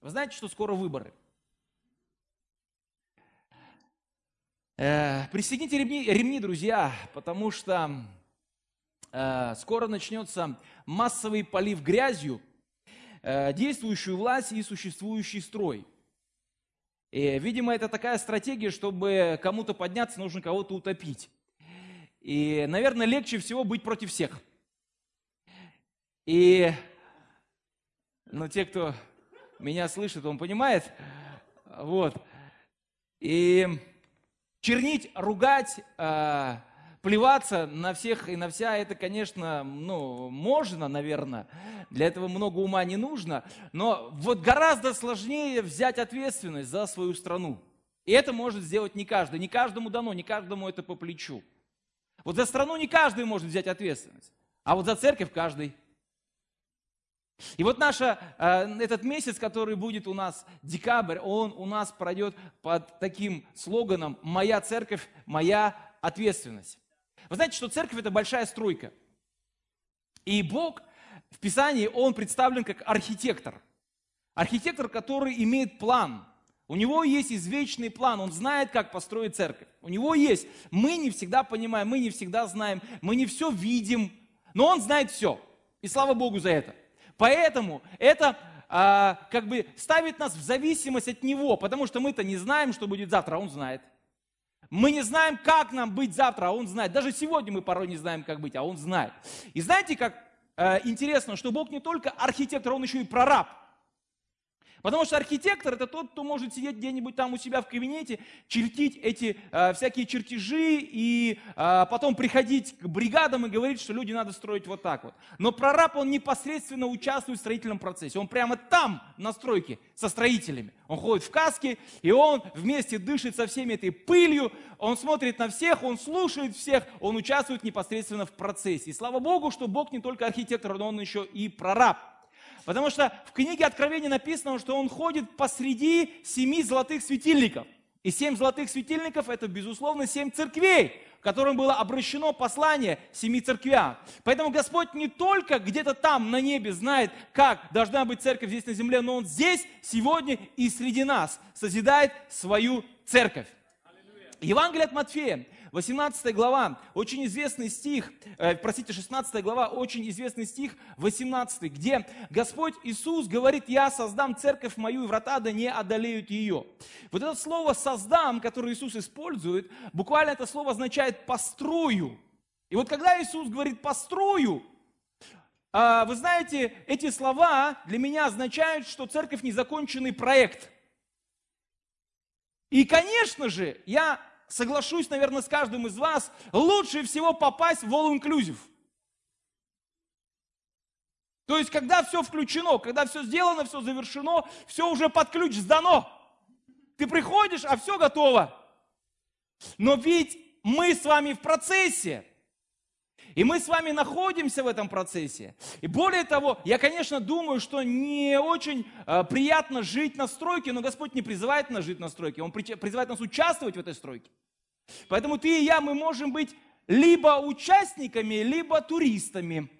Вы знаете, что скоро выборы? Э, пристегните ремни, ремни, друзья, потому что скоро начнется массовый полив грязью, э, действующую власть и существующий строй. И, видимо, это такая стратегия, чтобы кому-то подняться, нужно кого-то утопить. И, наверное, легче всего быть против всех. И, ну, те, кто меня слышит, он понимает. Вот. И чернить, ругать, э, плеваться на всех и на вся, это, конечно, ну, можно, наверное. Для этого много ума не нужно. Но вот гораздо сложнее взять ответственность за свою страну. И это может сделать не каждый. Не каждому дано, не каждому это по плечу. Вот за страну не каждый может взять ответственность. А вот за церковь каждый. И вот наша, э, этот месяц, который будет у нас, декабрь, он у нас пройдет под таким слоганом «Моя церковь, моя ответственность». Вы знаете, что церковь – это большая стройка. И Бог в Писании, Он представлен как архитектор. Архитектор, который имеет план. У него есть извечный план, он знает, как построить церковь. У него есть. Мы не всегда понимаем, мы не всегда знаем, мы не все видим, но он знает все. И слава Богу за это. Поэтому это а, как бы ставит нас в зависимость от Него, потому что мы-то не знаем, что будет завтра, а Он знает. Мы не знаем, как нам быть завтра, а Он знает. Даже сегодня мы порой не знаем, как быть, а Он знает. И знаете, как э, интересно, что Бог не только архитектор, Он еще и прораб. Потому что архитектор это тот, кто может сидеть где-нибудь там у себя в кабинете, чертить эти э, всякие чертежи и э, потом приходить к бригадам и говорить, что люди надо строить вот так вот. Но прораб, он непосредственно участвует в строительном процессе. Он прямо там, на стройке, со строителями. Он ходит в каске, и он вместе дышит со всеми этой пылью, он смотрит на всех, он слушает всех, он участвует непосредственно в процессе. И слава Богу, что Бог не только архитектор, но он еще и прораб. Потому что в книге Откровения написано, что он ходит посреди семи золотых светильников. И семь золотых светильников – это, безусловно, семь церквей, которым было обращено послание семи церквям. Поэтому Господь не только где-то там на небе знает, как должна быть церковь здесь на земле, но Он здесь, сегодня и среди нас созидает свою церковь. Евангелие от Матфея, 18 глава, очень известный стих, э, простите, 16 глава, очень известный стих, 18, где Господь Иисус говорит, я создам церковь мою, и врата да не одолеют ее. Вот это слово «создам», которое Иисус использует, буквально это слово означает «построю». И вот когда Иисус говорит «построю», э, вы знаете, эти слова для меня означают, что церковь незаконченный проект – и, конечно же, я соглашусь, наверное, с каждым из вас, лучше всего попасть в all inclusive. То есть, когда все включено, когда все сделано, все завершено, все уже под ключ сдано. Ты приходишь, а все готово. Но ведь мы с вами в процессе. И мы с вами находимся в этом процессе. И более того, я, конечно, думаю, что не очень э, приятно жить на стройке, но Господь не призывает нас жить на стройке, Он призывает нас участвовать в этой стройке. Поэтому ты и я, мы можем быть либо участниками, либо туристами.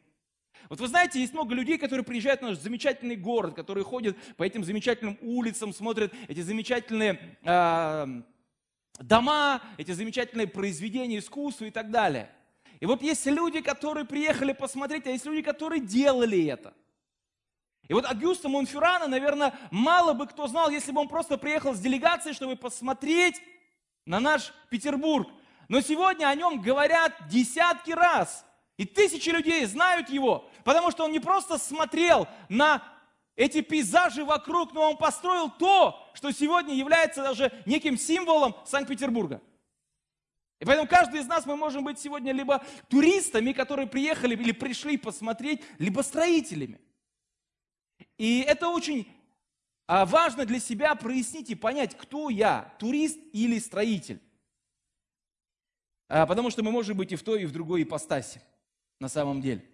Вот вы знаете, есть много людей, которые приезжают в наш замечательный город, которые ходят по этим замечательным улицам, смотрят эти замечательные э, дома, эти замечательные произведения искусства и так далее. И вот есть люди, которые приехали посмотреть, а есть люди, которые делали это. И вот Агюста Монфюрана, наверное, мало бы кто знал, если бы он просто приехал с делегацией, чтобы посмотреть на наш Петербург. Но сегодня о нем говорят десятки раз. И тысячи людей знают его, потому что он не просто смотрел на эти пейзажи вокруг, но он построил то, что сегодня является даже неким символом Санкт-Петербурга. И поэтому каждый из нас мы можем быть сегодня либо туристами, которые приехали или пришли посмотреть, либо строителями. И это очень а важно для себя прояснить и понять, кто я, турист или строитель. А, потому что мы можем быть и в той, и в другой ипостаси, на самом деле.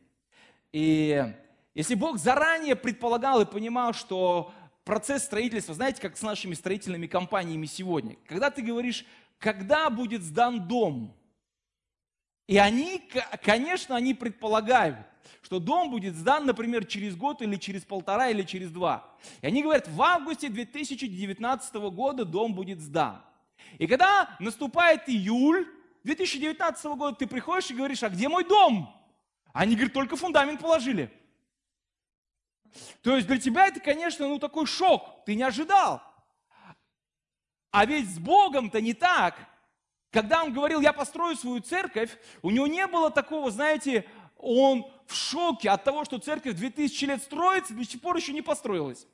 И если Бог заранее предполагал и понимал, что процесс строительства, знаете, как с нашими строительными компаниями сегодня, когда ты говоришь, когда будет сдан дом, и они, конечно, они предполагают, что дом будет сдан, например, через год или через полтора или через два. И они говорят, в августе 2019 года дом будет сдан. И когда наступает июль 2019 года, ты приходишь и говоришь, а где мой дом? Они говорят, только фундамент положили. То есть для тебя это, конечно, ну такой шок, ты не ожидал. А ведь с Богом-то не так. Когда он говорил, я построю свою церковь, у него не было такого, знаете, он в шоке от того, что церковь 2000 лет строится, до сих пор еще не построилась.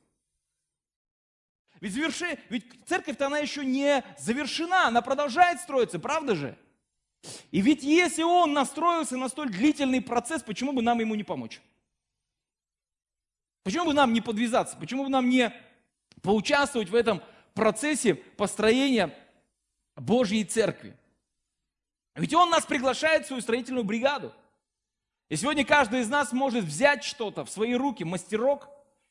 Ведь, заверши... Ведь церковь-то она еще не завершена, она продолжает строиться, правда же? И ведь если он настроился на столь длительный процесс, почему бы нам ему не помочь? Почему бы нам не подвязаться? Почему бы нам не поучаствовать в этом процессе построения Божьей церкви? Ведь Он нас приглашает в свою строительную бригаду. И сегодня каждый из нас может взять что-то в свои руки, мастерок,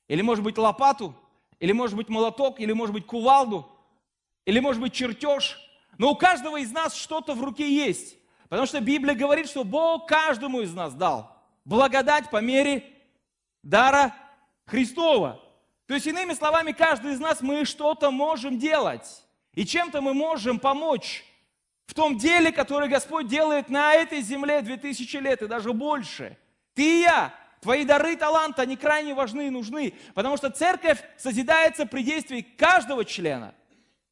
или может быть лопату, или может быть молоток, или может быть кувалду, или может быть чертеж. Но у каждого из нас что-то в руке есть. Потому что Библия говорит, что Бог каждому из нас дал благодать по мере дара Христова. То есть, иными словами, каждый из нас, мы что-то можем делать. И чем-то мы можем помочь в том деле, которое Господь делает на этой земле 2000 лет и даже больше. Ты и я, твои дары, таланты, они крайне важны и нужны, потому что церковь созидается при действии каждого члена,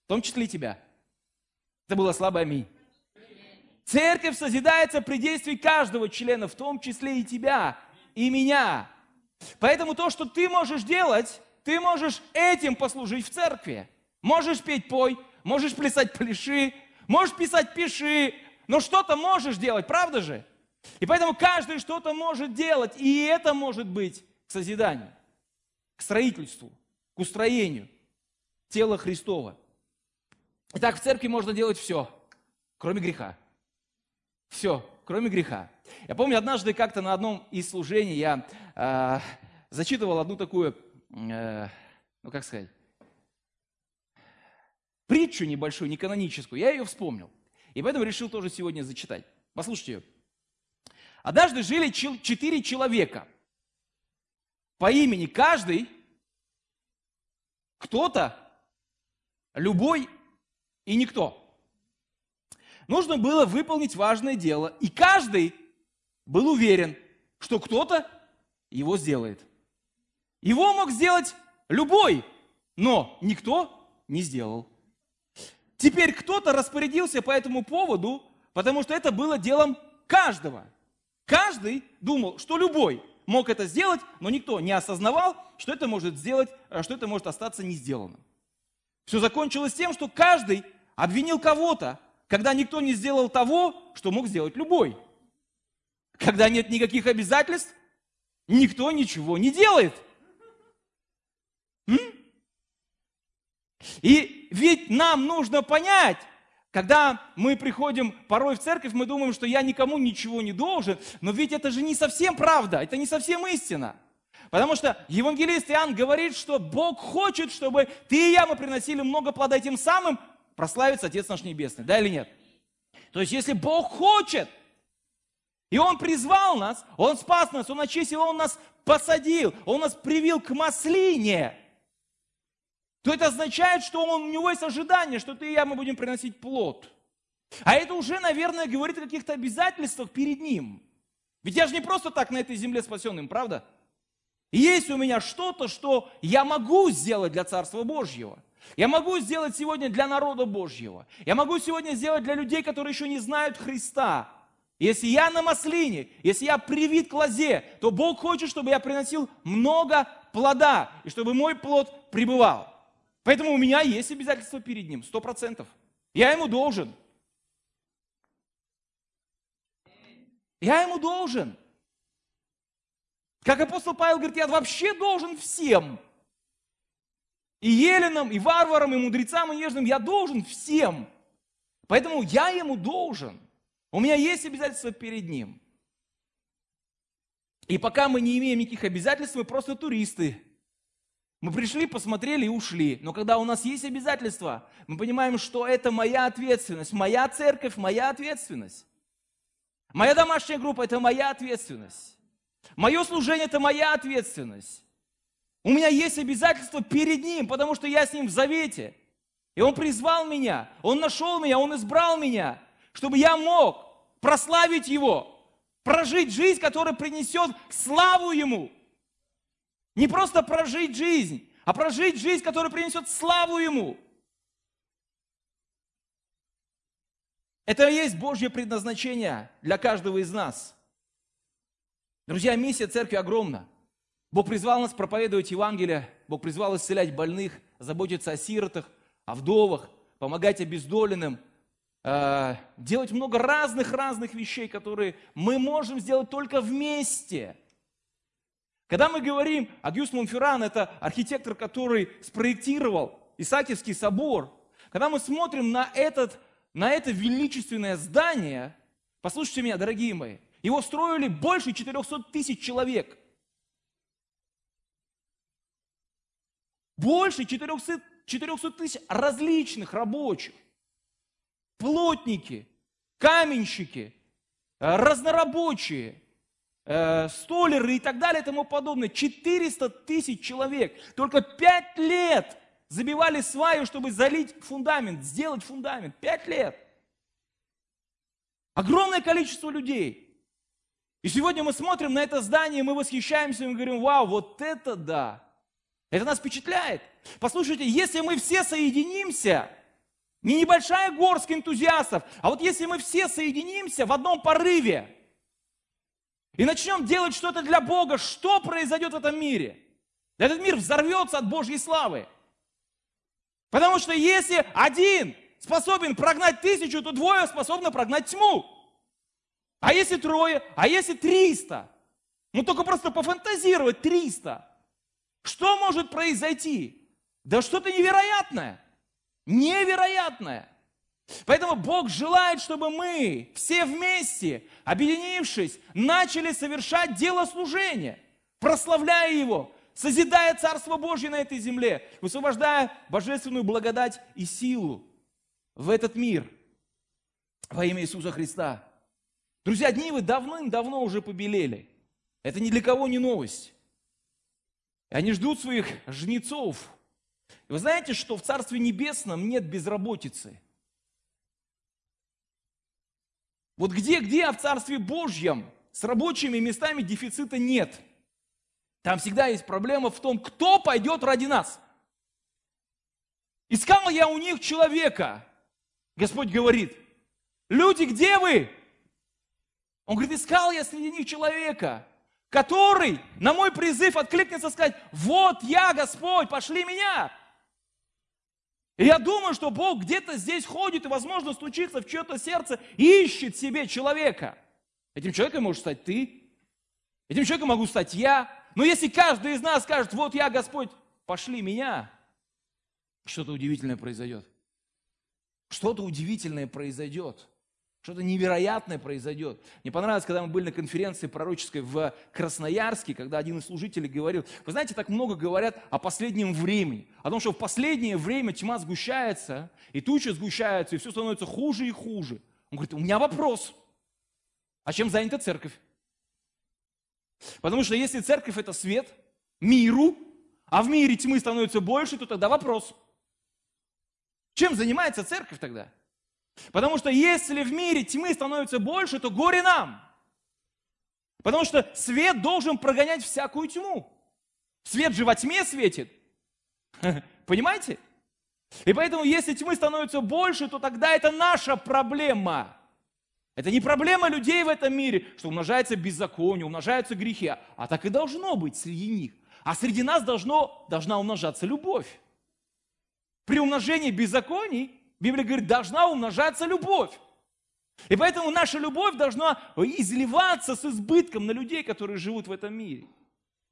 в том числе и тебя. Это было слабое аминь. Церковь созидается при действии каждого члена, в том числе и тебя, и меня. Поэтому то, что ты можешь делать, ты можешь этим послужить в церкви. Можешь петь пой, можешь плясать пляши, можешь писать пиши, но что-то можешь делать, правда же? И поэтому каждый что-то может делать, и это может быть к созиданию, к строительству, к устроению тела Христова. Итак, в церкви можно делать все, кроме греха. Все, кроме греха. Я помню, однажды как-то на одном из служений я э, зачитывал одну такую, э, ну как сказать, притчу небольшую, не каноническую. Я ее вспомнил. И поэтому решил тоже сегодня зачитать. Послушайте ее. Однажды жили четыре человека. По имени каждый, кто-то, любой и никто. Нужно было выполнить важное дело, и каждый был уверен, что кто-то его сделает. Его мог сделать любой, но никто не сделал. Теперь кто-то распорядился по этому поводу, потому что это было делом каждого. Каждый думал, что любой мог это сделать, но никто не осознавал, что это может сделать, э, что это может остаться не сделанным. Все закончилось тем, что каждый обвинил кого-то, когда никто не сделал того, что мог сделать любой. Когда нет никаких обязательств, никто ничего не делает. И ведь нам нужно понять, когда мы приходим порой в церковь, мы думаем, что я никому ничего не должен, но ведь это же не совсем правда, это не совсем истина. Потому что евангелист Иоанн говорит, что Бог хочет, чтобы ты и я мы приносили много плода, и тем самым прославится Отец наш Небесный, да или нет? То есть, если Бог хочет, и Он призвал нас, Он спас нас, Он очистил, Он нас посадил, Он нас привил к маслине, то это означает, что он, у него есть ожидание, что ты и я мы будем приносить плод. А это уже, наверное, говорит о каких-то обязательствах перед ним. Ведь я же не просто так на этой земле спасенным, правда? Есть у меня что-то, что я могу сделать для Царства Божьего. Я могу сделать сегодня для народа Божьего. Я могу сегодня сделать для людей, которые еще не знают Христа. Если я на маслине, если я привит к лозе, то Бог хочет, чтобы я приносил много плода, и чтобы мой плод пребывал. Поэтому у меня есть обязательства перед ним, сто процентов. Я ему должен. Я ему должен. Как апостол Павел говорит, я вообще должен всем. И еленам, и варварам, и мудрецам, и нежным я должен всем. Поэтому я ему должен. У меня есть обязательства перед ним. И пока мы не имеем никаких обязательств, мы просто туристы. Мы пришли, посмотрели и ушли. Но когда у нас есть обязательства, мы понимаем, что это моя ответственность. Моя церковь, моя ответственность. Моя домашняя группа – это моя ответственность. Мое служение – это моя ответственность. У меня есть обязательства перед Ним, потому что я с Ним в завете. И Он призвал меня, Он нашел меня, Он избрал меня, чтобы я мог прославить Его, прожить жизнь, которая принесет славу Ему. Не просто прожить жизнь, а прожить жизнь, которая принесет славу Ему. Это и есть Божье предназначение для каждого из нас. Друзья, миссия церкви огромна. Бог призвал нас проповедовать Евангелие, Бог призвал исцелять больных, заботиться о сиротах, о вдовах, помогать обездоленным, э, делать много разных-разных вещей, которые мы можем сделать только вместе. Когда мы говорим, Агюст Монферран – это архитектор, который спроектировал Исаакиевский собор, когда мы смотрим на этот на это величественное здание, послушайте меня, дорогие мои, его строили больше 400 тысяч человек. Больше 400, 400 тысяч различных рабочих. Плотники, каменщики, э, разнорабочие, э, столеры и так далее и тому подобное. 400 тысяч человек. Только 5 лет забивали сваю, чтобы залить фундамент, сделать фундамент. Пять лет. Огромное количество людей. И сегодня мы смотрим на это здание, мы восхищаемся мы говорим, вау, вот это да. Это нас впечатляет. Послушайте, если мы все соединимся, не небольшая горстка энтузиастов, а вот если мы все соединимся в одном порыве и начнем делать что-то для Бога, что произойдет в этом мире? Этот мир взорвется от Божьей славы. Потому что если один способен прогнать тысячу, то двое способны прогнать тьму. А если трое? А если триста? Ну только просто пофантазировать триста. Что может произойти? Да что-то невероятное. Невероятное. Поэтому Бог желает, чтобы мы все вместе, объединившись, начали совершать дело служения, прославляя Его, созидая Царство Божье на этой земле, высвобождая божественную благодать и силу в этот мир во имя Иисуса Христа. Друзья, дни вы давным-давно уже побелели. Это ни для кого не новость. Они ждут своих жнецов. И вы знаете, что в Царстве Небесном нет безработицы. Вот где-где, а в Царстве Божьем с рабочими местами дефицита нет – там всегда есть проблема в том, кто пойдет ради нас. Искал я у них человека. Господь говорит, люди, где вы? Он говорит, искал я среди них человека, который на мой призыв откликнется сказать, вот я, Господь, пошли меня. И я думаю, что Бог где-то здесь ходит и, возможно, стучится в чье-то сердце и ищет себе человека. Этим человеком может стать ты, этим человеком могу стать я, но если каждый из нас скажет, вот я, Господь, пошли меня, что-то удивительное произойдет. Что-то удивительное произойдет. Что-то невероятное произойдет. Мне понравилось, когда мы были на конференции пророческой в Красноярске, когда один из служителей говорил, вы знаете, так много говорят о последнем времени, о том, что в последнее время тьма сгущается, и тучи сгущаются, и все становится хуже и хуже. Он говорит, у меня вопрос, а чем занята церковь? Потому что если церковь это свет миру, а в мире тьмы становится больше, то тогда вопрос. Чем занимается церковь тогда? Потому что если в мире тьмы становится больше, то горе нам. Потому что свет должен прогонять всякую тьму. Свет же во тьме светит. Понимаете? И поэтому, если тьмы становится больше, то тогда это наша проблема. Это не проблема людей в этом мире, что умножается беззаконие, умножаются грехи, а так и должно быть среди них. А среди нас должно, должна умножаться любовь. При умножении беззаконий, Библия говорит, должна умножаться любовь. И поэтому наша любовь должна изливаться с избытком на людей, которые живут в этом мире.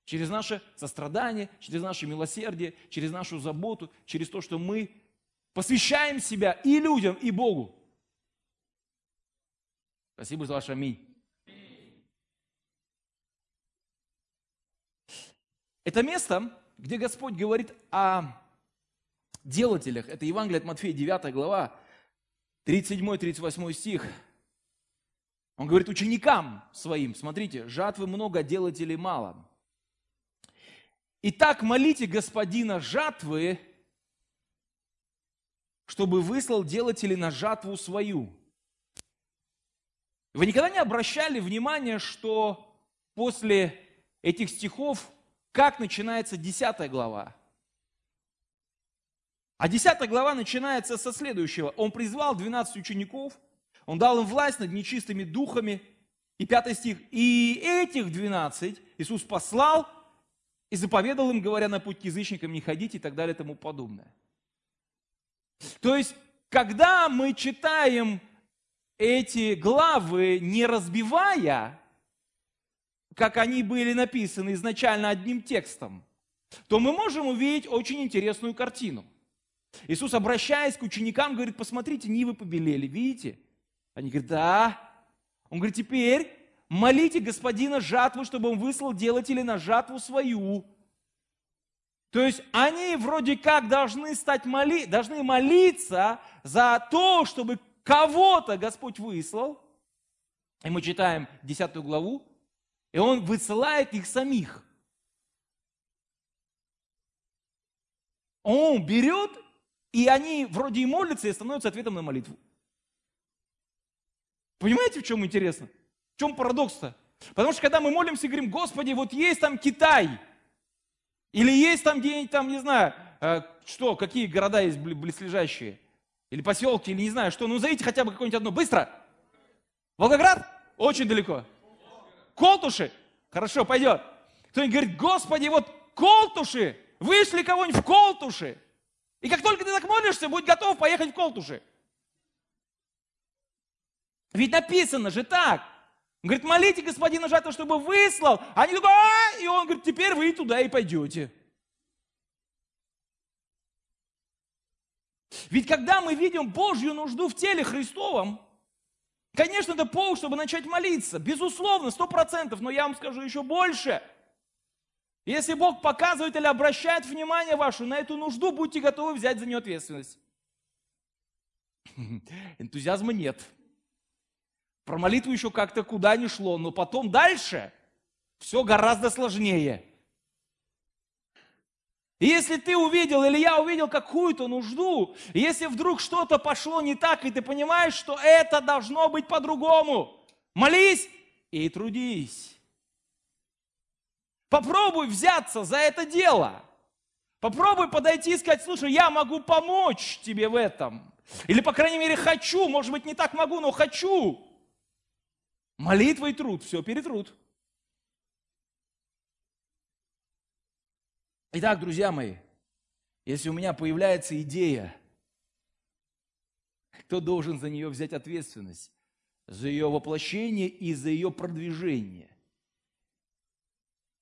Через наше сострадание, через наше милосердие, через нашу заботу, через то, что мы посвящаем себя и людям, и Богу. Спасибо за ваш аминь. Это место, где Господь говорит о делателях. Это Евангелие от Матфея, 9 глава, 37-38 стих. Он говорит ученикам своим, смотрите, жатвы много, делателей мало. Итак, молите господина жатвы, чтобы выслал делателей на жатву свою. Вы никогда не обращали внимания, что после этих стихов, как начинается 10 глава? А 10 глава начинается со следующего. Он призвал 12 учеников, он дал им власть над нечистыми духами. И пятый стих. И этих 12 Иисус послал и заповедал им, говоря, на путь к язычникам не ходить и так далее и тому подобное. То есть, когда мы читаем эти главы, не разбивая, как они были написаны изначально одним текстом, то мы можем увидеть очень интересную картину. Иисус, обращаясь к ученикам, говорит, посмотрите, нивы побелели, видите? Они говорят, да. Он говорит, теперь молите господина жатвы, чтобы он выслал делателей на жатву свою. То есть они вроде как должны, стать моли, должны молиться за то, чтобы кого-то Господь выслал. И мы читаем 10 главу, и Он высылает их самих. Он берет, и они вроде и молятся, и становятся ответом на молитву. Понимаете, в чем интересно? В чем парадокс-то? Потому что когда мы молимся и говорим, Господи, вот есть там Китай, или есть там где-нибудь там, не знаю, э, что, какие города есть близлежащие, или поселки, или не знаю что, ну назовите хотя бы какое-нибудь одно, быстро. Волгоград? Очень далеко. Колтуши? Хорошо, пойдет. Кто-нибудь говорит, Господи, вот Колтуши, вышли кого-нибудь в Колтуши. И как только ты так молишься, будь готов поехать в Колтуши. Ведь написано же так. Он говорит, молите господина жатвы, чтобы выслал. Они такой, а! И он говорит, теперь вы туда и пойдете. Ведь когда мы видим Божью нужду в теле Христовом, конечно, это повод, чтобы начать молиться. Безусловно, сто процентов, но я вам скажу еще больше. Если Бог показывает или обращает внимание ваше на эту нужду, будьте готовы взять за нее ответственность. Энтузиазма нет. Про молитву еще как-то куда ни шло, но потом дальше все гораздо сложнее. И если ты увидел или я увидел какую-то нужду, если вдруг что-то пошло не так, и ты понимаешь, что это должно быть по-другому, молись и трудись. Попробуй взяться за это дело. Попробуй подойти и сказать, слушай, я могу помочь тебе в этом. Или, по крайней мере, хочу. Может быть, не так могу, но хочу. Молитва и труд, все перетрут. Итак, друзья мои, если у меня появляется идея, кто должен за нее взять ответственность? За ее воплощение и за ее продвижение.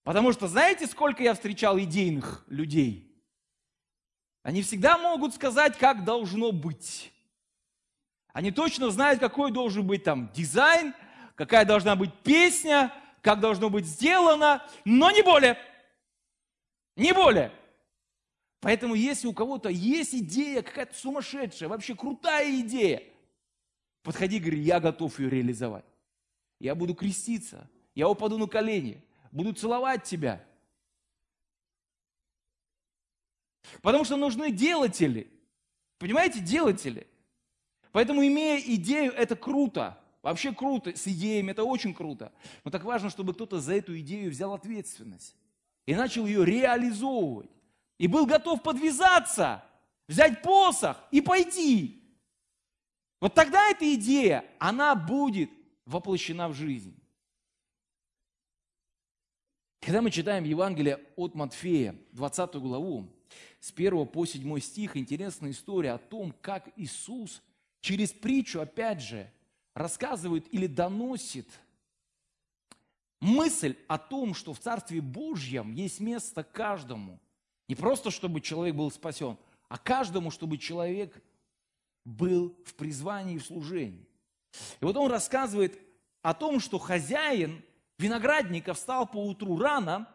Потому что знаете, сколько я встречал идейных людей? Они всегда могут сказать, как должно быть. Они точно знают, какой должен быть там дизайн, какая должна быть песня, как должно быть сделано, но не более. Не более. Поэтому если у кого-то есть идея, какая-то сумасшедшая, вообще крутая идея, подходи, говори, я готов ее реализовать. Я буду креститься, я упаду на колени, буду целовать тебя. Потому что нужны делатели. Понимаете, делатели. Поэтому, имея идею, это круто. Вообще круто, с идеями это очень круто. Но так важно, чтобы кто-то за эту идею взял ответственность и начал ее реализовывать. И был готов подвязаться, взять посох и пойти. Вот тогда эта идея, она будет воплощена в жизнь. Когда мы читаем Евангелие от Матфея, 20 главу, с 1 по 7 стих, интересная история о том, как Иисус через притчу, опять же, рассказывает или доносит мысль о том, что в Царстве Божьем есть место каждому. Не просто, чтобы человек был спасен, а каждому, чтобы человек был в призвании и в служении. И вот он рассказывает о том, что хозяин виноградника встал по утру рано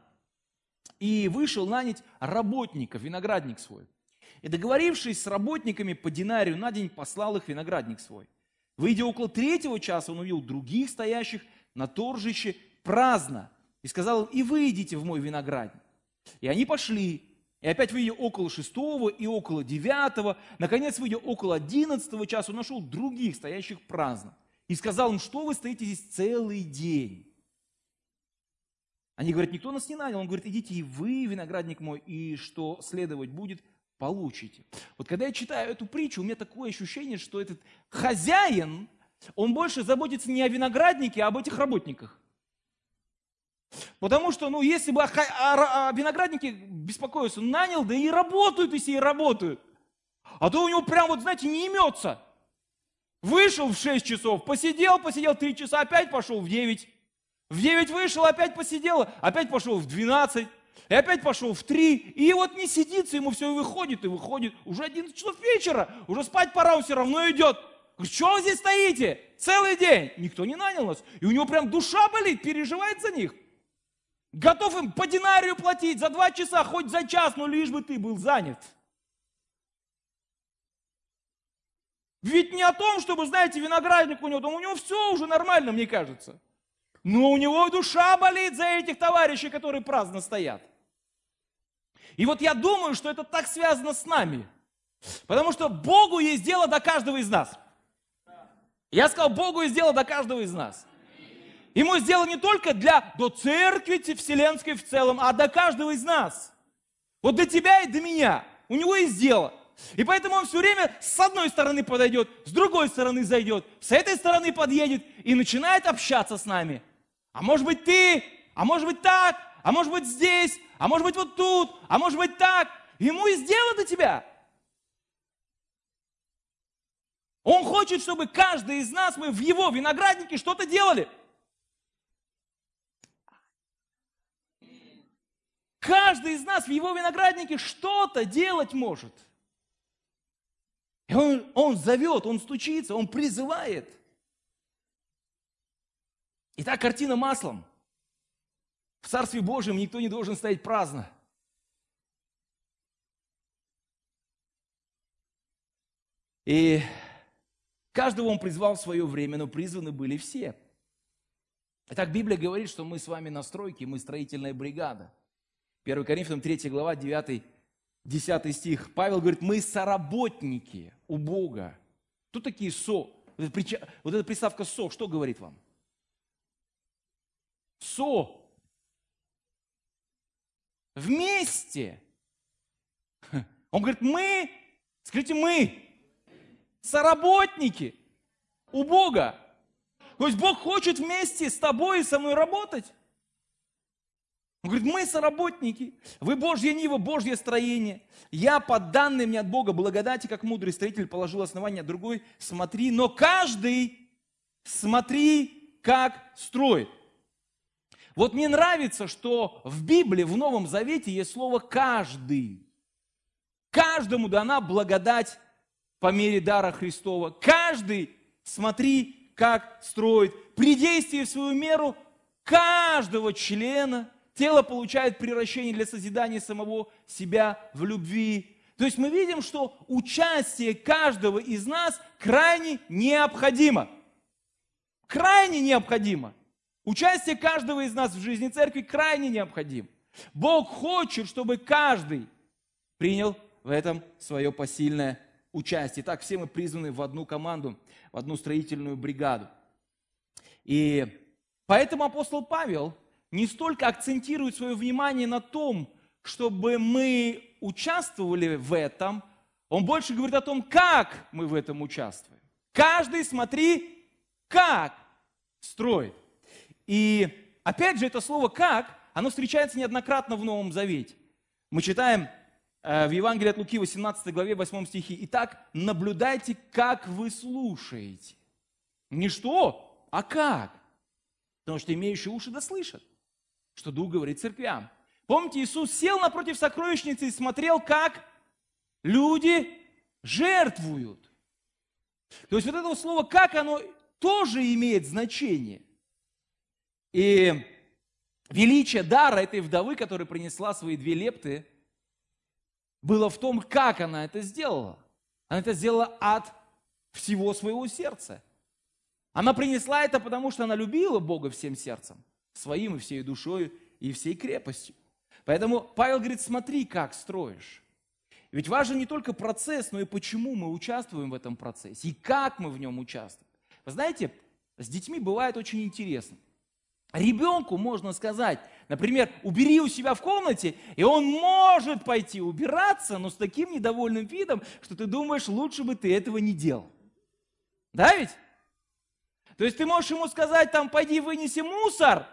и вышел нанять работников, виноградник свой. И договорившись с работниками по динарию на день, послал их виноградник свой. Выйдя около третьего часа, он увидел других стоящих на торжище праздно. И сказал им, и вы идите в мой виноградник. И они пошли. И опять выйдя около шестого и около девятого, наконец, выйдя около одиннадцатого часа, он нашел других, стоящих праздно. И сказал им, что вы стоите здесь целый день? Они говорят, никто нас не нанял. Он говорит, идите и вы, виноградник мой, и что следовать будет, получите. Вот когда я читаю эту притчу, у меня такое ощущение, что этот хозяин, он больше заботится не о винограднике, а об этих работниках. Потому что, ну, если бы о, о, о винограднике беспокоился, нанял, да и работают, если и работают. А то у него прям, вот, знаете, не имется. Вышел в 6 часов, посидел, посидел 3 часа, опять пошел в 9. В 9 вышел, опять посидел, опять пошел в 12, и опять пошел в 3. И вот не сидится, ему все выходит, и выходит. Уже 11 часов вечера, уже спать пора, он все равно идет. Что вы здесь стоите? Целый день. Никто не нанял нас. И у него прям душа болит, переживает за них. Готов им по динарию платить за два часа, хоть за час, но лишь бы ты был занят. Ведь не о том, чтобы, знаете, виноградник у него, там у него все уже нормально, мне кажется. Но у него душа болит за этих товарищей, которые праздно стоят. И вот я думаю, что это так связано с нами. Потому что Богу есть дело до каждого из нас. Я сказал, Богу есть дело до каждого из нас. Ему сделано не только для, до церкви вселенской в целом, а до каждого из нас. Вот до тебя и до меня. У него есть дело. И поэтому он все время с одной стороны подойдет, с другой стороны зайдет, с этой стороны подъедет и начинает общаться с нами. А может быть ты, а может быть так, а может быть здесь, а может быть вот тут, а может быть так. Ему и сделано до тебя. Он хочет, чтобы каждый из нас, мы в его винограднике что-то делали. Каждый из нас в его винограднике что-то делать может. И он, он зовет, он стучится, он призывает. Итак, картина маслом. В Царстве Божьем никто не должен стоять праздно. И каждого он призвал в свое время, но призваны были все. Итак, Библия говорит, что мы с вами на стройке, мы строительная бригада. 1 Коринфянам 3 глава, 9, 10 стих. Павел говорит, мы соработники у Бога. Кто такие со? Вот эта приставка со, что говорит вам? Со. Вместе. Он говорит, мы, скажите, мы, соработники у Бога. То есть Бог хочет вместе с тобой и со мной работать. Он говорит, мы соработники, вы Божье Ниво, Божье строение. Я под данной мне от Бога благодати, как мудрый строитель, положил основание, другой смотри. Но каждый смотри, как строит. Вот мне нравится, что в Библии, в Новом Завете есть слово «каждый». Каждому дана благодать по мере дара Христова. Каждый, смотри, как строит. При действии в свою меру каждого члена тело получает превращение для созидания самого себя в любви. То есть мы видим, что участие каждого из нас крайне необходимо. Крайне необходимо. Участие каждого из нас в жизни церкви крайне необходимо. Бог хочет, чтобы каждый принял в этом свое посильное участие. Так, все мы призваны в одну команду, в одну строительную бригаду. И поэтому апостол Павел не столько акцентирует свое внимание на том, чтобы мы участвовали в этом, он больше говорит о том, как мы в этом участвуем. Каждый, смотри, как строит. И опять же, это слово «как», оно встречается неоднократно в Новом Завете. Мы читаем э, в Евангелии от Луки, 18 главе, 8 стихе. «Итак, наблюдайте, как вы слушаете». Не что, а как. Потому что имеющие уши да слышат, что Дух говорит церквям. Помните, Иисус сел напротив сокровищницы и смотрел, как люди жертвуют. То есть вот это слово «как» оно тоже имеет значение. И величие дара этой вдовы, которая принесла свои две лепты, было в том, как она это сделала. Она это сделала от всего своего сердца. Она принесла это, потому что она любила Бога всем сердцем, своим и всей душой и всей крепостью. Поэтому Павел говорит, смотри, как строишь. Ведь важен не только процесс, но и почему мы участвуем в этом процессе, и как мы в нем участвуем. Вы знаете, с детьми бывает очень интересно. Ребенку можно сказать, например, убери у себя в комнате, и он может пойти убираться, но с таким недовольным видом, что ты думаешь, лучше бы ты этого не делал. Да ведь? То есть ты можешь ему сказать, там, пойди вынеси мусор,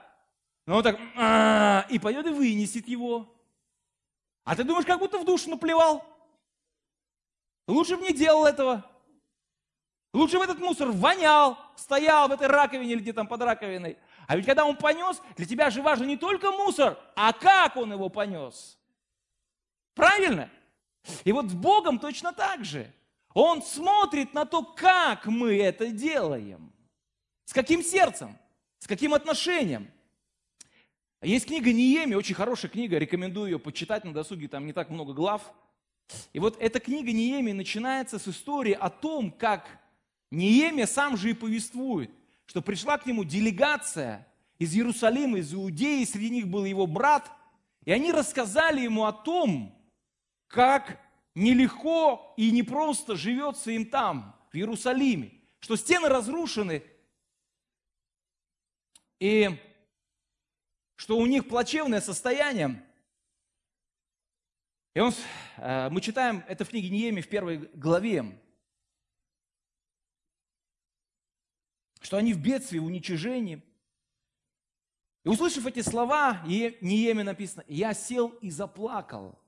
но он так, «А, и пойдет и вынесет его. А ты думаешь, как будто в душу наплевал? Лучше бы не делал этого. Лучше бы этот мусор вонял, стоял в этой раковине или где там под раковиной. А ведь когда он понес, для тебя же важен не только мусор, а как он его понес. Правильно? И вот с Богом точно так же. Он смотрит на то, как мы это делаем. С каким сердцем, с каким отношением. Есть книга Ниеми, очень хорошая книга, рекомендую ее почитать на досуге, там не так много глав. И вот эта книга Ниеми начинается с истории о том, как Ниеми сам же и повествует – что пришла к нему делегация из Иерусалима, из Иудеи, среди них был его брат, и они рассказали ему о том, как нелегко и непросто живется им там, в Иерусалиме, что стены разрушены, и что у них плачевное состояние. И он, э, мы читаем это в книге Нееми в первой главе, что они в бедствии, в уничижении. И услышав эти слова, Нееме написано, я сел и заплакал.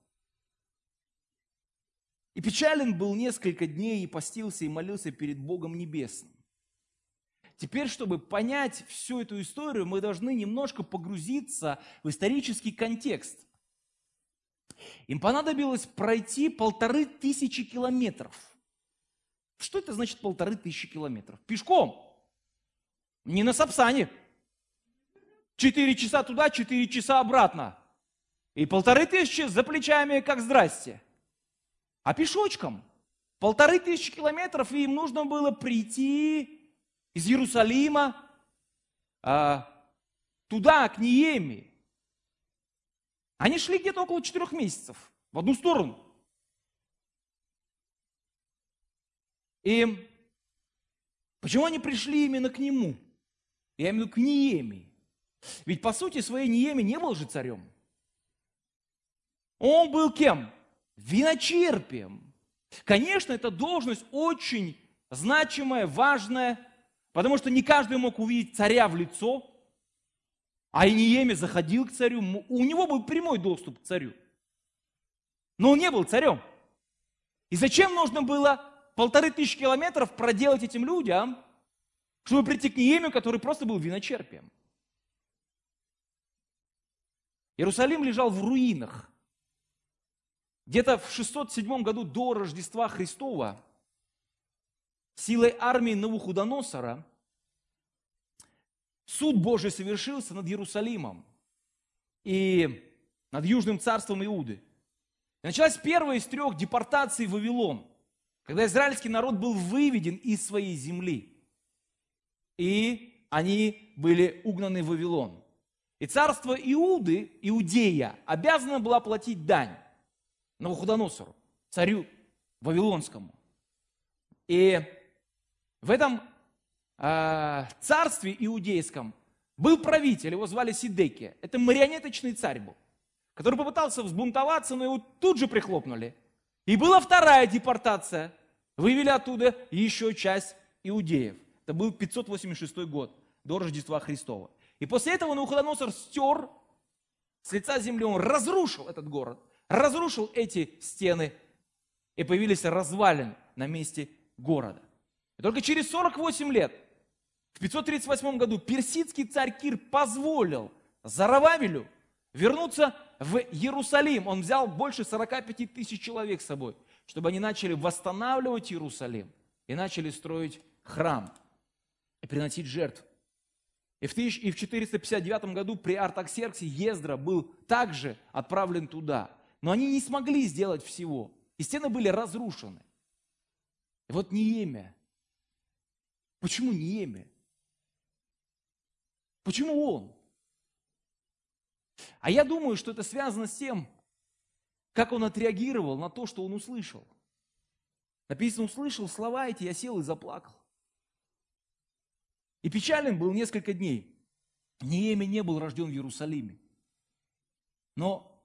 И печален был несколько дней, и постился, и молился перед Богом Небесным. Теперь, чтобы понять всю эту историю, мы должны немножко погрузиться в исторический контекст. Им понадобилось пройти полторы тысячи километров. Что это значит полторы тысячи километров? Пешком. Не на Сапсане. Четыре часа туда, четыре часа обратно. И полторы тысячи за плечами, как здрасте. А пешочком. Полторы тысячи километров, и им нужно было прийти из Иерусалима а, туда, к Ниеми. Они шли где-то около четырех месяцев в одну сторону. И почему они пришли именно к нему? Я имею в виду к Ниеми. Ведь по сути своей Ниеми не был же царем. Он был кем? Виночерпием. Конечно, эта должность очень значимая, важная, потому что не каждый мог увидеть царя в лицо, а Иниеми заходил к царю, у него был прямой доступ к царю. Но он не был царем. И зачем нужно было полторы тысячи километров проделать этим людям, чтобы прийти к Неемию, который просто был виночерпием. Иерусалим лежал в руинах. Где-то в 607 году до Рождества Христова силой армии Навуходоносора суд Божий совершился над Иерусалимом и над Южным царством Иуды. И началась первая из трех депортаций в Вавилон, когда израильский народ был выведен из своей земли – и они были угнаны в Вавилон. И царство Иуды, Иудея, обязано было платить дань Навуходоносору, царю Вавилонскому. И в этом э, царстве иудейском был правитель, его звали Сидекия. Это марионеточный царь был, который попытался взбунтоваться, но его тут же прихлопнули. И была вторая депортация. Вывели оттуда еще часть иудеев. Это был 586 год до Рождества Христова. И после этого Навуходоносор стер с лица земли, он разрушил этот город, разрушил эти стены, и появились развалины на месте города. И только через 48 лет, в 538 году, персидский царь Кир позволил Зарававелю вернуться в Иерусалим. Он взял больше 45 тысяч человек с собой, чтобы они начали восстанавливать Иерусалим и начали строить храм и приносить жертв. И в, 459 году при Артаксерксе Ездра был также отправлен туда. Но они не смогли сделать всего. И стены были разрушены. И вот Неемия. Почему Неемия? Почему он? А я думаю, что это связано с тем, как он отреагировал на то, что он услышал. Написано, услышал слова эти, я сел и заплакал. И печален был несколько дней. Нееми не был рожден в Иерусалиме. Но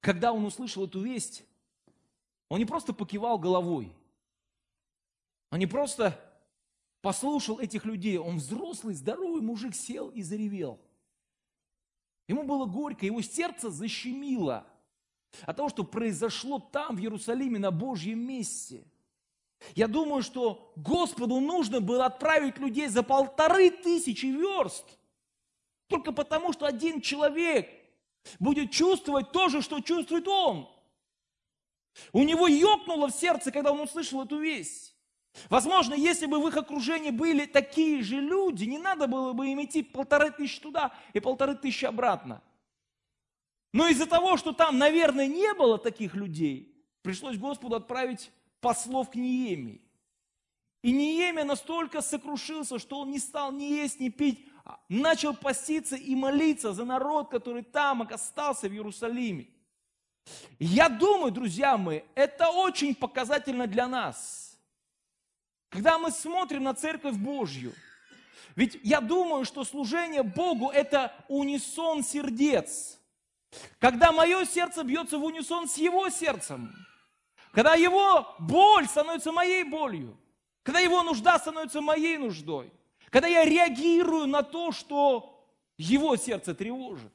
когда он услышал эту весть, он не просто покивал головой, он не просто послушал этих людей, он взрослый, здоровый мужик сел и заревел. Ему было горько, его сердце защемило от того, что произошло там, в Иерусалиме, на Божьем месте – я думаю, что Господу нужно было отправить людей за полторы тысячи верст. Только потому, что один человек будет чувствовать то же, что чувствует он. У него ёкнуло в сердце, когда он услышал эту весть. Возможно, если бы в их окружении были такие же люди, не надо было бы им идти полторы тысячи туда и полторы тысячи обратно. Но из-за того, что там, наверное, не было таких людей, пришлось Господу отправить послов к Неемии. И Неемия настолько сокрушился, что он не стал ни есть, ни пить, а начал поститься и молиться за народ, который там остался в Иерусалиме. Я думаю, друзья мои, это очень показательно для нас. Когда мы смотрим на Церковь Божью, ведь я думаю, что служение Богу – это унисон сердец. Когда мое сердце бьется в унисон с Его сердцем – когда его боль становится моей болью, когда его нужда становится моей нуждой, когда я реагирую на то, что его сердце тревожит.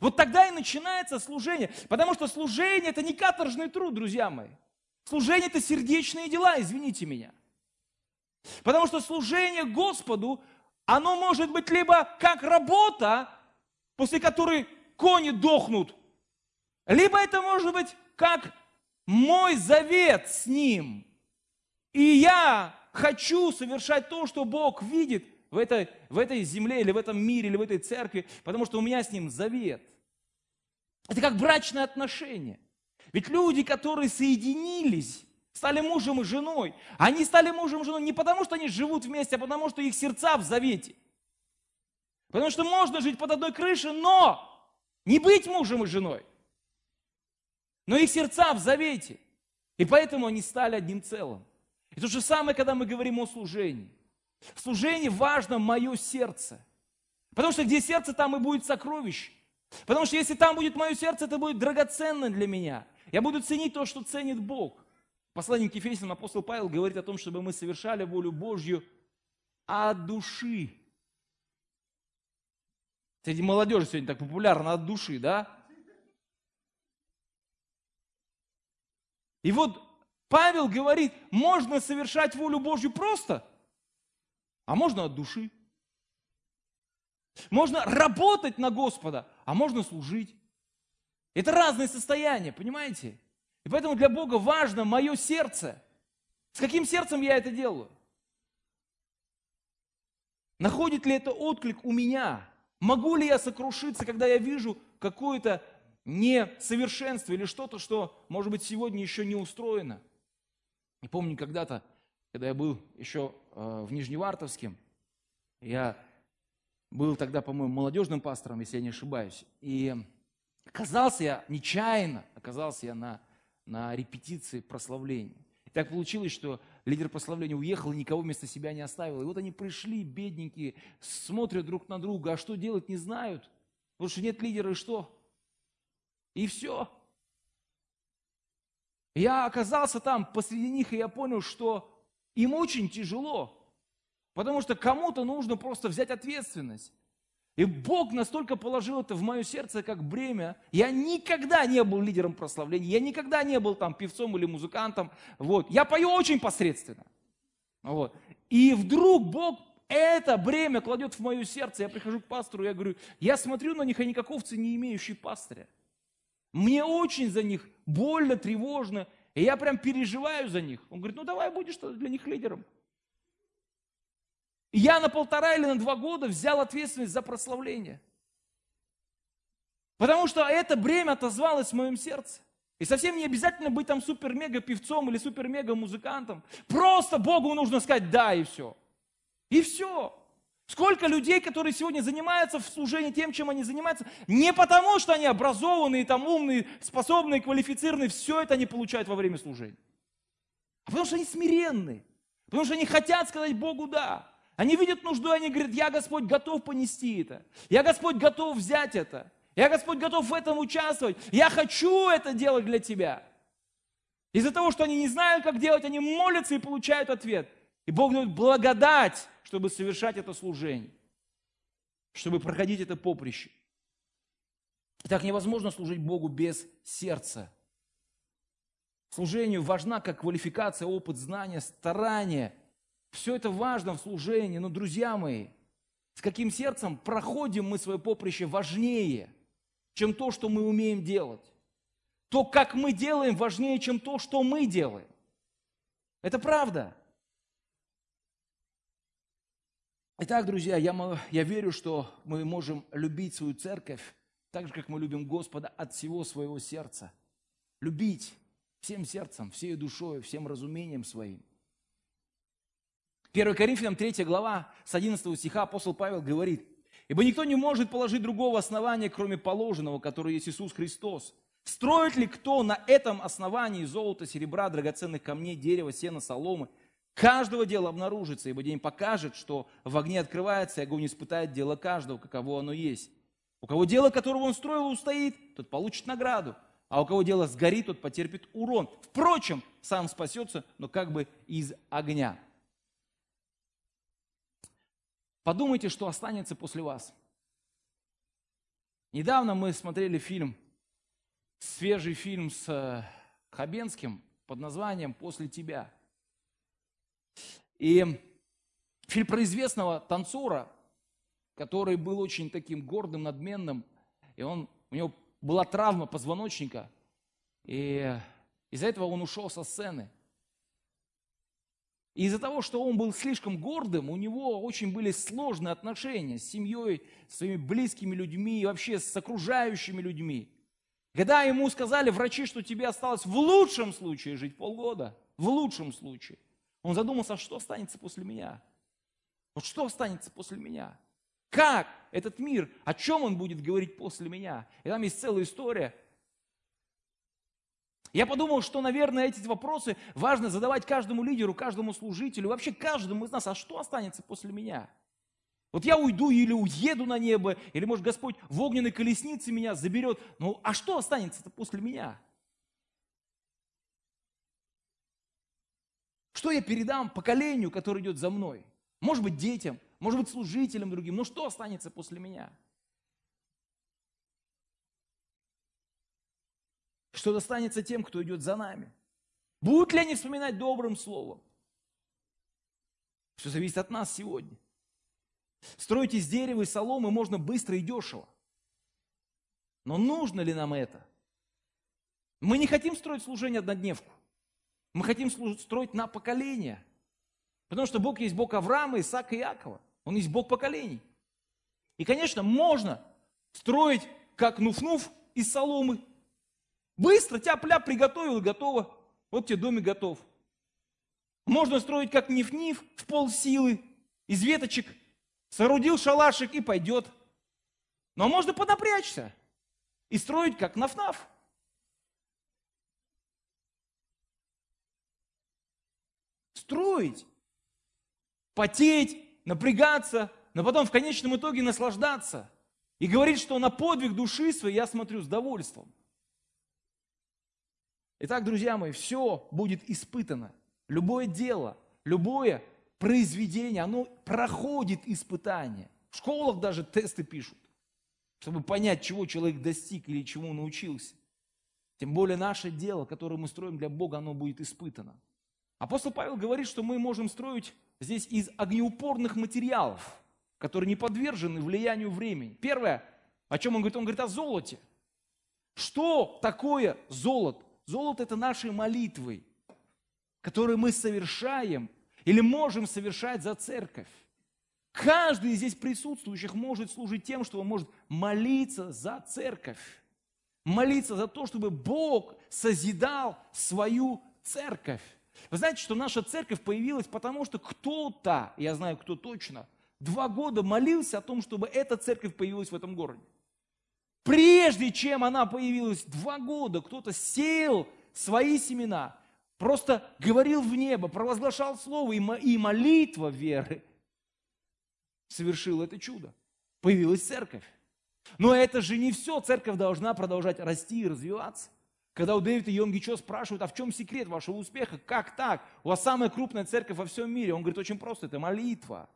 Вот тогда и начинается служение, потому что служение это не каторжный труд, друзья мои. Служение это сердечные дела, извините меня. Потому что служение Господу, оно может быть либо как работа, после которой кони дохнут, либо это может быть как мой завет с ним. И я хочу совершать то, что Бог видит в этой, в этой земле или в этом мире или в этой церкви, потому что у меня с ним завет. Это как брачные отношения. Ведь люди, которые соединились, стали мужем и женой, они стали мужем и женой не потому, что они живут вместе, а потому, что их сердца в завете. Потому что можно жить под одной крышей, но не быть мужем и женой но их сердца в завете. И поэтому они стали одним целым. И то же самое, когда мы говорим о служении. В служении важно мое сердце. Потому что где сердце, там и будет сокровище. Потому что если там будет мое сердце, это будет драгоценно для меня. Я буду ценить то, что ценит Бог. Посланник Ефесянам апостол Павел говорит о том, чтобы мы совершали волю Божью от души. Среди молодежи сегодня так популярно от души, да? И вот Павел говорит, можно совершать волю Божью просто, а можно от души. Можно работать на Господа, а можно служить. Это разные состояния, понимаете? И поэтому для Бога важно мое сердце. С каким сердцем я это делаю? Находит ли это отклик у меня? Могу ли я сокрушиться, когда я вижу какое-то несовершенство или что-то, что, может быть, сегодня еще не устроено. И помню когда-то, когда я был еще э, в Нижневартовске, я был тогда, по-моему, молодежным пастором, если я не ошибаюсь, и оказался я нечаянно, оказался я на, на репетиции прославления. И так получилось, что лидер прославления уехал и никого вместо себя не оставил. И вот они пришли, бедненькие, смотрят друг на друга, а что делать не знают. Потому что нет лидера, и что? И все. Я оказался там посреди них, и я понял, что им очень тяжело. Потому что кому-то нужно просто взять ответственность. И Бог настолько положил это в мое сердце, как бремя. Я никогда не был лидером прославления, я никогда не был там певцом или музыкантом. Вот. Я пою очень посредственно. Вот. И вдруг Бог это бремя кладет в мое сердце. Я прихожу к пастору, я говорю, я смотрю на них, они как овцы, не имеющие пастыря. Мне очень за них больно, тревожно. И я прям переживаю за них. Он говорит, ну давай будешь для них лидером. И я на полтора или на два года взял ответственность за прославление. Потому что это бремя отозвалось в моем сердце. И совсем не обязательно быть там супер-мега певцом или супер-мега музыкантом. Просто Богу нужно сказать «да» и все. И все. Сколько людей, которые сегодня занимаются в служении тем, чем они занимаются, не потому, что они образованные, там, умные, способные, квалифицированные, все это они получают во время служения. А потому что они смиренные. Потому что они хотят сказать Богу «да». Они видят нужду, они говорят, я, Господь, готов понести это. Я, Господь, готов взять это. Я, Господь, готов в этом участвовать. Я хочу это делать для Тебя. Из-за того, что они не знают, как делать, они молятся и получают ответ. И Бог дает благодать, чтобы совершать это служение, чтобы проходить это поприще. И так невозможно служить Богу без сердца. Служению важна как квалификация, опыт, знания, старание. Все это важно в служении, но, друзья мои, с каким сердцем проходим мы свое поприще важнее, чем то, что мы умеем делать. То, как мы делаем, важнее, чем то, что мы делаем. Это правда. Итак, друзья, я, я верю, что мы можем любить свою церковь так же, как мы любим Господа от всего своего сердца. Любить всем сердцем, всей душой, всем разумением своим. 1 Коринфянам 3 глава с 11 стиха апостол Павел говорит, «Ибо никто не может положить другого основания, кроме положенного, которое есть Иисус Христос. Строит ли кто на этом основании золото, серебра, драгоценных камней, дерева, сена, соломы – каждого дела обнаружится, ибо день покажет, что в огне открывается, и огонь испытает дело каждого, каково оно есть. У кого дело, которого он строил, устоит, тот получит награду, а у кого дело сгорит, тот потерпит урон. Впрочем, сам спасется, но как бы из огня. Подумайте, что останется после вас. Недавно мы смотрели фильм, свежий фильм с э, Хабенским под названием «После тебя». И фильм про известного танцора, который был очень таким гордым, надменным, и он, у него была травма позвоночника, и из-за этого он ушел со сцены. И из-за того, что он был слишком гордым, у него очень были сложные отношения с семьей, с своими близкими людьми и вообще с окружающими людьми. Когда ему сказали врачи, что тебе осталось в лучшем случае жить полгода, в лучшем случае, он задумался, а что останется после меня? Вот что останется после меня? Как этот мир, о чем он будет говорить после меня? И там есть целая история. Я подумал, что, наверное, эти вопросы важно задавать каждому лидеру, каждому служителю, вообще каждому из нас. А что останется после меня? Вот я уйду или уеду на небо, или, может, Господь в огненной колеснице меня заберет. Ну, а что останется после меня? Что я передам поколению, которое идет за мной? Может быть, детям, может быть, служителям другим. Но что останется после меня? Что достанется тем, кто идет за нами? Будут ли они вспоминать добрым словом? Все зависит от нас сегодня. Строить из дерева и соломы можно быстро и дешево. Но нужно ли нам это? Мы не хотим строить служение однодневку. Мы хотим строить на поколение. Потому что Бог есть Бог Авраама, Исаака и Иакова. Он есть Бог поколений. И, конечно, можно строить, как нуф-нуф из соломы. Быстро тяп-ляп приготовил готово. Вот тебе домик готов. Можно строить, как ниф-ниф, в пол силы, из веточек. Соорудил шалашик и пойдет. Но можно подопрячься и строить, как наф-наф. Строить, потеть, напрягаться, но потом в конечном итоге наслаждаться. И говорит, что на подвиг души своей я смотрю с довольством. Итак, друзья мои, все будет испытано. Любое дело, любое произведение, оно проходит испытание. В школах даже тесты пишут, чтобы понять, чего человек достиг или чему научился. Тем более наше дело, которое мы строим для Бога, оно будет испытано. Апостол Павел говорит, что мы можем строить здесь из огнеупорных материалов, которые не подвержены влиянию времени. Первое, о чем он говорит, он говорит о золоте. Что такое золото? Золото – это наши молитвы, которые мы совершаем или можем совершать за церковь. Каждый из здесь присутствующих может служить тем, что он может молиться за церковь. Молиться за то, чтобы Бог созидал свою церковь. Вы знаете, что наша церковь появилась потому, что кто-то, я знаю, кто точно, два года молился о том, чтобы эта церковь появилась в этом городе. Прежде чем она появилась, два года кто-то сеял свои семена, просто говорил в небо, провозглашал слово, и молитва веры совершила это чудо. Появилась церковь. Но это же не все. Церковь должна продолжать расти и развиваться. Когда у Дэвида Йонги Чо спрашивают, а в чем секрет вашего успеха? Как так? У вас самая крупная церковь во всем мире. Он говорит, очень просто, это молитва.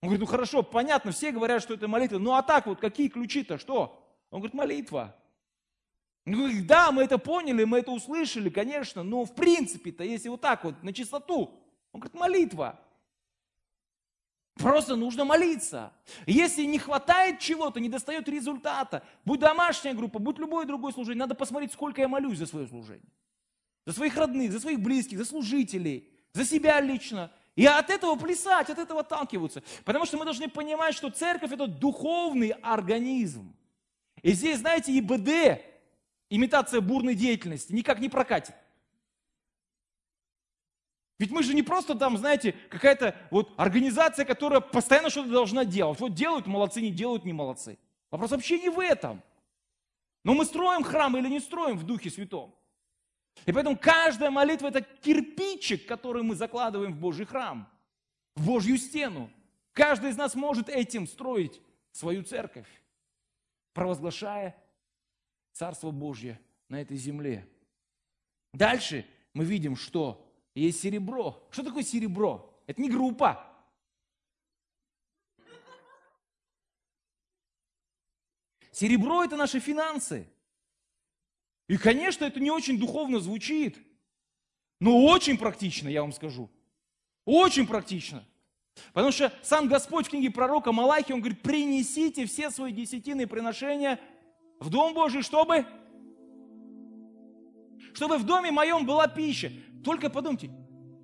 Он говорит, ну хорошо, понятно, все говорят, что это молитва. Ну а так вот, какие ключи-то, что? Он говорит, молитва. Он говорит, да, мы это поняли, мы это услышали, конечно, но в принципе-то, если вот так вот, на чистоту, он говорит, молитва. Просто нужно молиться. Если не хватает чего-то, не достает результата, будь домашняя группа, будь любое другое служение, надо посмотреть, сколько я молюсь за свое служение. За своих родных, за своих близких, за служителей, за себя лично. И от этого плясать, от этого отталкиваться. Потому что мы должны понимать, что церковь – это духовный организм. И здесь, знаете, ИБД, имитация бурной деятельности, никак не прокатит. Ведь мы же не просто там, знаете, какая-то вот организация, которая постоянно что-то должна делать. Вот делают молодцы, не делают не молодцы. Вопрос вообще не в этом. Но мы строим храм или не строим в Духе Святом. И поэтому каждая молитва – это кирпичик, который мы закладываем в Божий храм, в Божью стену. Каждый из нас может этим строить свою церковь, провозглашая Царство Божье на этой земле. Дальше мы видим, что есть серебро. Что такое серебро? Это не группа. Серебро – это наши финансы. И, конечно, это не очень духовно звучит, но очень практично, я вам скажу. Очень практично. Потому что сам Господь в книге пророка Малахи, он говорит, принесите все свои десятины приношения в Дом Божий, чтобы чтобы в доме моем была пища. Только подумайте,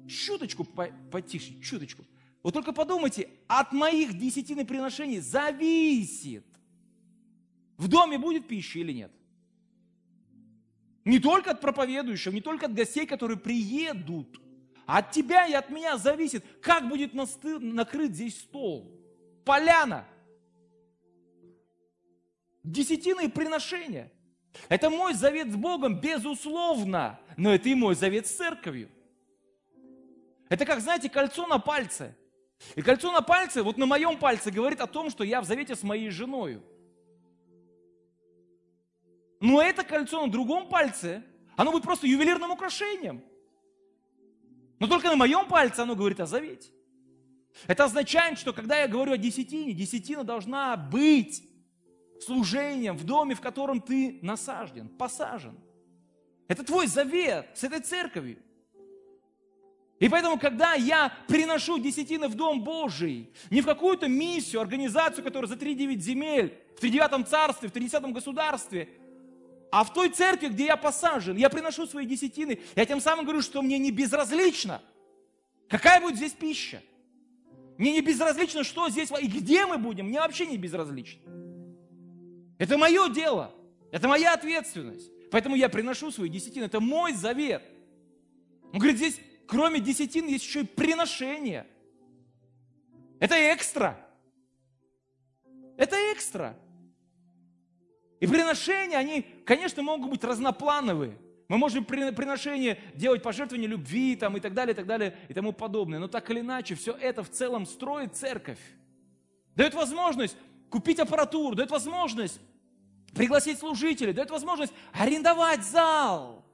чуточку потише, чуточку. Вот только подумайте, от моих десятины приношений зависит, в доме будет пища или нет. Не только от проповедующего, не только от гостей, которые приедут. От тебя и от меня зависит, как будет накрыт здесь стол. Поляна. Десятины приношения. Это мой завет с Богом, безусловно, но это и мой завет с церковью. Это как, знаете, кольцо на пальце. И кольцо на пальце, вот на моем пальце, говорит о том, что я в завете с моей женой. Но это кольцо на другом пальце, оно будет просто ювелирным украшением. Но только на моем пальце оно говорит о завете. Это означает, что когда я говорю о десятине, десятина должна быть служением в доме, в котором ты насажден, посажен. Это твой завет с этой церковью. И поэтому, когда я приношу десятины в Дом Божий, не в какую-то миссию, организацию, которая за 3-9 земель, в 3-9 царстве, в 30 государстве, а в той церкви, где я посажен, я приношу свои десятины, я тем самым говорю, что мне не безразлично, какая будет здесь пища. Мне не безразлично, что здесь и где мы будем, мне вообще не безразлично. Это мое дело, это моя ответственность. Поэтому я приношу свои десятины, это мой завет. Он говорит, здесь кроме десятин есть еще и приношение. Это экстра. Это экстра. И приношения, они, конечно, могут быть разноплановые. Мы можем приношение делать пожертвование любви там, и так далее, и так далее, и тому подобное. Но так или иначе, все это в целом строит церковь. Дает возможность купить аппаратуру, дает возможность пригласить служителей, дает возможность арендовать зал,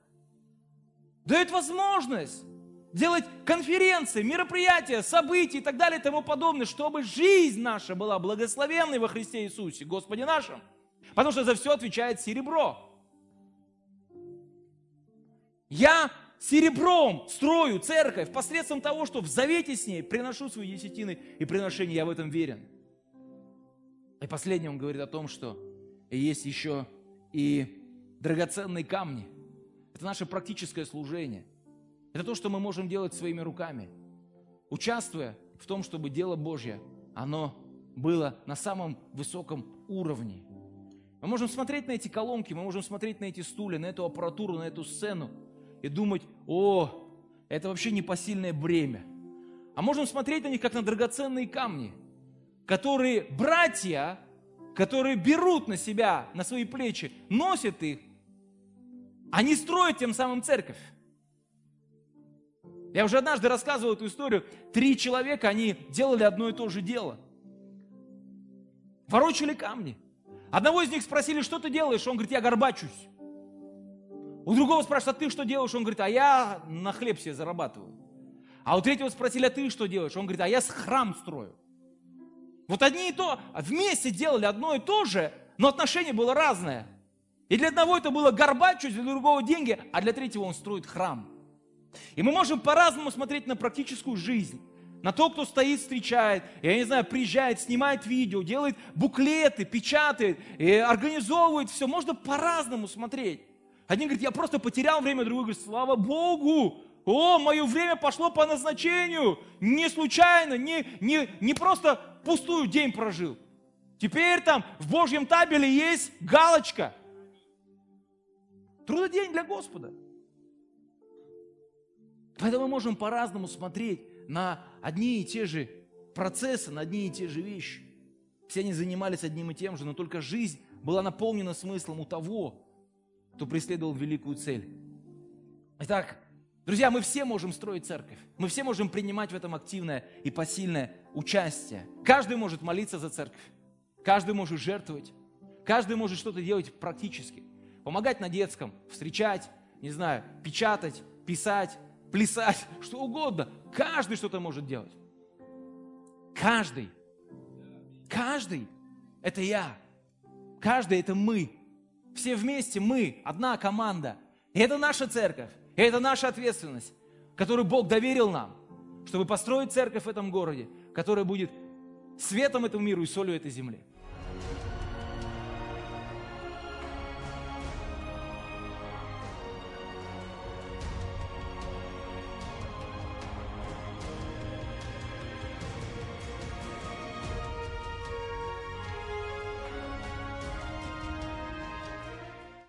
дает возможность делать конференции, мероприятия, события и так далее и тому подобное, чтобы жизнь наша была благословенной во Христе Иисусе, Господе нашем. Потому что за все отвечает серебро. Я серебром строю церковь посредством того, что в завете с ней приношу свои десятины и приношения, я в этом верен. И последнее он говорит о том, что есть еще и драгоценные камни. Это наше практическое служение. Это то, что мы можем делать своими руками. Участвуя, в том, чтобы дело Божье, оно было на самом высоком уровне. Мы можем смотреть на эти колонки, мы можем смотреть на эти стулья, на эту аппаратуру, на эту сцену и думать, о, это вообще непосильное бремя. А можем смотреть на них, как на драгоценные камни, которые братья, которые берут на себя, на свои плечи, носят их, они строят тем самым церковь. Я уже однажды рассказывал эту историю. Три человека, они делали одно и то же дело. Ворочали камни. Одного из них спросили, что ты делаешь? Он говорит, я горбачусь. У другого спрашивают, а ты что делаешь? Он говорит, а я на хлеб себе зарабатываю. А у третьего спросили, а ты что делаешь? Он говорит, а я храм строю. Вот одни и то, вместе делали одно и то же, но отношение было разное. И для одного это было горбачусь, для другого деньги, а для третьего он строит храм. И мы можем по-разному смотреть на практическую жизнь. На то, кто стоит, встречает, я не знаю, приезжает, снимает видео, делает буклеты, печатает, и организовывает все. Можно по-разному смотреть. Один говорит, я просто потерял время, другой говорит, слава Богу, о, мое время пошло по назначению, не случайно, не, не, не просто пустую день прожил. Теперь там в Божьем табеле есть галочка. Трудодень для Господа. Поэтому мы можем по-разному смотреть на одни и те же процессы, на одни и те же вещи. Все они занимались одним и тем же, но только жизнь была наполнена смыслом у того, кто преследовал великую цель. Итак, друзья, мы все можем строить церковь. Мы все можем принимать в этом активное и посильное участие. Каждый может молиться за церковь. Каждый может жертвовать. Каждый может что-то делать практически. Помогать на детском, встречать, не знаю, печатать, писать, плясать, что угодно. Каждый что-то может делать. Каждый. Каждый. Это я. Каждый это мы. Все вместе мы, одна команда. И это наша церковь. И это наша ответственность, которую Бог доверил нам, чтобы построить церковь в этом городе, которая будет светом этому миру и солью этой земли.